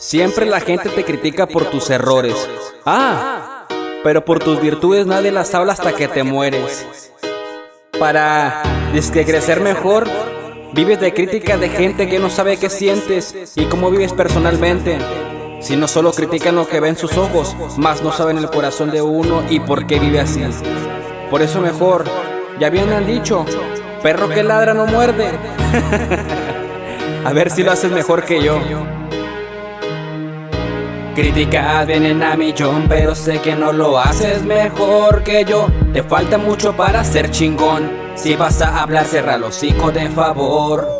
Siempre la gente te critica por tus errores. Ah, pero por tus virtudes nadie las habla hasta que te mueres. Para que crecer mejor, vives de crítica de gente que no sabe qué sientes y cómo vives personalmente. Si no solo critican lo que ven sus ojos, más no saben el corazón de uno y por qué vive así. Por eso mejor, ya bien han dicho, perro que ladra no muerde. A ver si lo haces mejor que yo. Críticas vienen a millón, pero sé que no lo haces mejor que yo. Te falta mucho para ser chingón. Si vas a hablar, cerra los hocico de favor.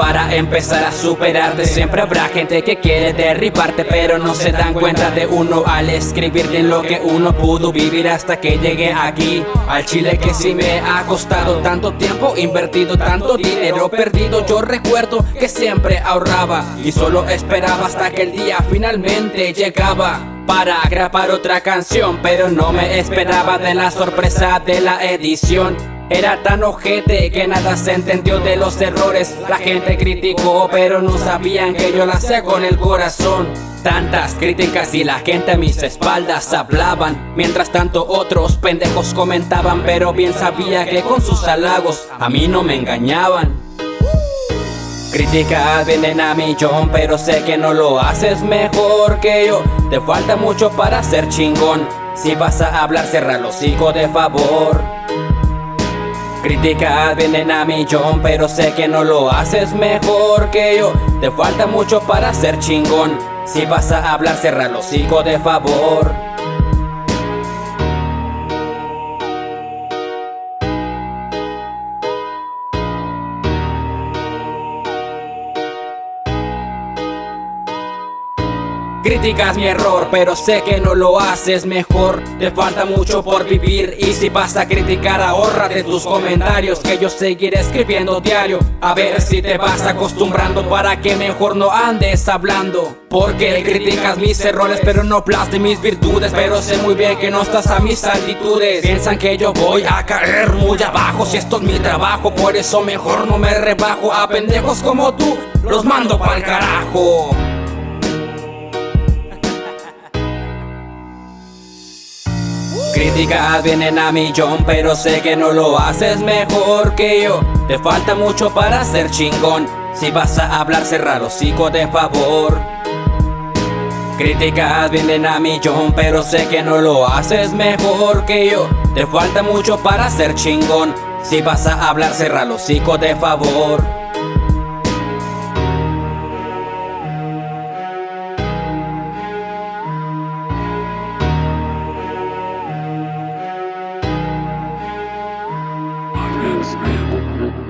Para empezar a superarte. Siempre habrá gente que quiere derribarte Pero no se dan cuenta de uno al escribir en lo que uno pudo vivir hasta que llegué aquí. Al Chile que sí me ha costado tanto tiempo Invertido tanto dinero perdido. Yo recuerdo que siempre ahorraba Y solo esperaba hasta que el día finalmente llegaba para grabar otra canción, pero no me esperaba de la sorpresa de la edición. Era tan ojete que nada se entendió de los errores. La gente criticó, pero no sabían que yo la hacía con el corazón. Tantas críticas y la gente a mis espaldas hablaban. Mientras tanto otros pendejos comentaban, pero bien sabía que con sus halagos a mí no me engañaban. Críticas vienen a millón, pero sé que no lo haces mejor que yo. Te falta mucho para ser chingón. Si vas a hablar, cierra los hocico de favor. Críticas vienen a millón, pero sé que no lo haces mejor que yo. Te falta mucho para ser chingón. Si vas a hablar, cierra los hocico de favor. Criticas mi error, pero sé que no lo haces mejor. Te falta mucho por vivir y si vas a criticar, ahorrate tus comentarios que yo seguiré escribiendo diario. A ver si te vas acostumbrando para que mejor no andes hablando. Porque criticas mis errores, pero no de mis virtudes. Pero sé muy bien que no estás a mis altitudes. Piensan que yo voy a caer muy abajo si esto es mi trabajo. Por eso mejor no me rebajo a pendejos como tú. Los mando pa'l carajo. Críticas vienen a millón, pero sé que no lo haces mejor que yo. Te falta mucho para ser chingón. Si vas a hablar, cerra los hocico de favor. Críticas vienen a millón, pero sé que no lo haces mejor que yo. Te falta mucho para ser chingón. Si vas a hablar, cerra los hocico de favor. Yes,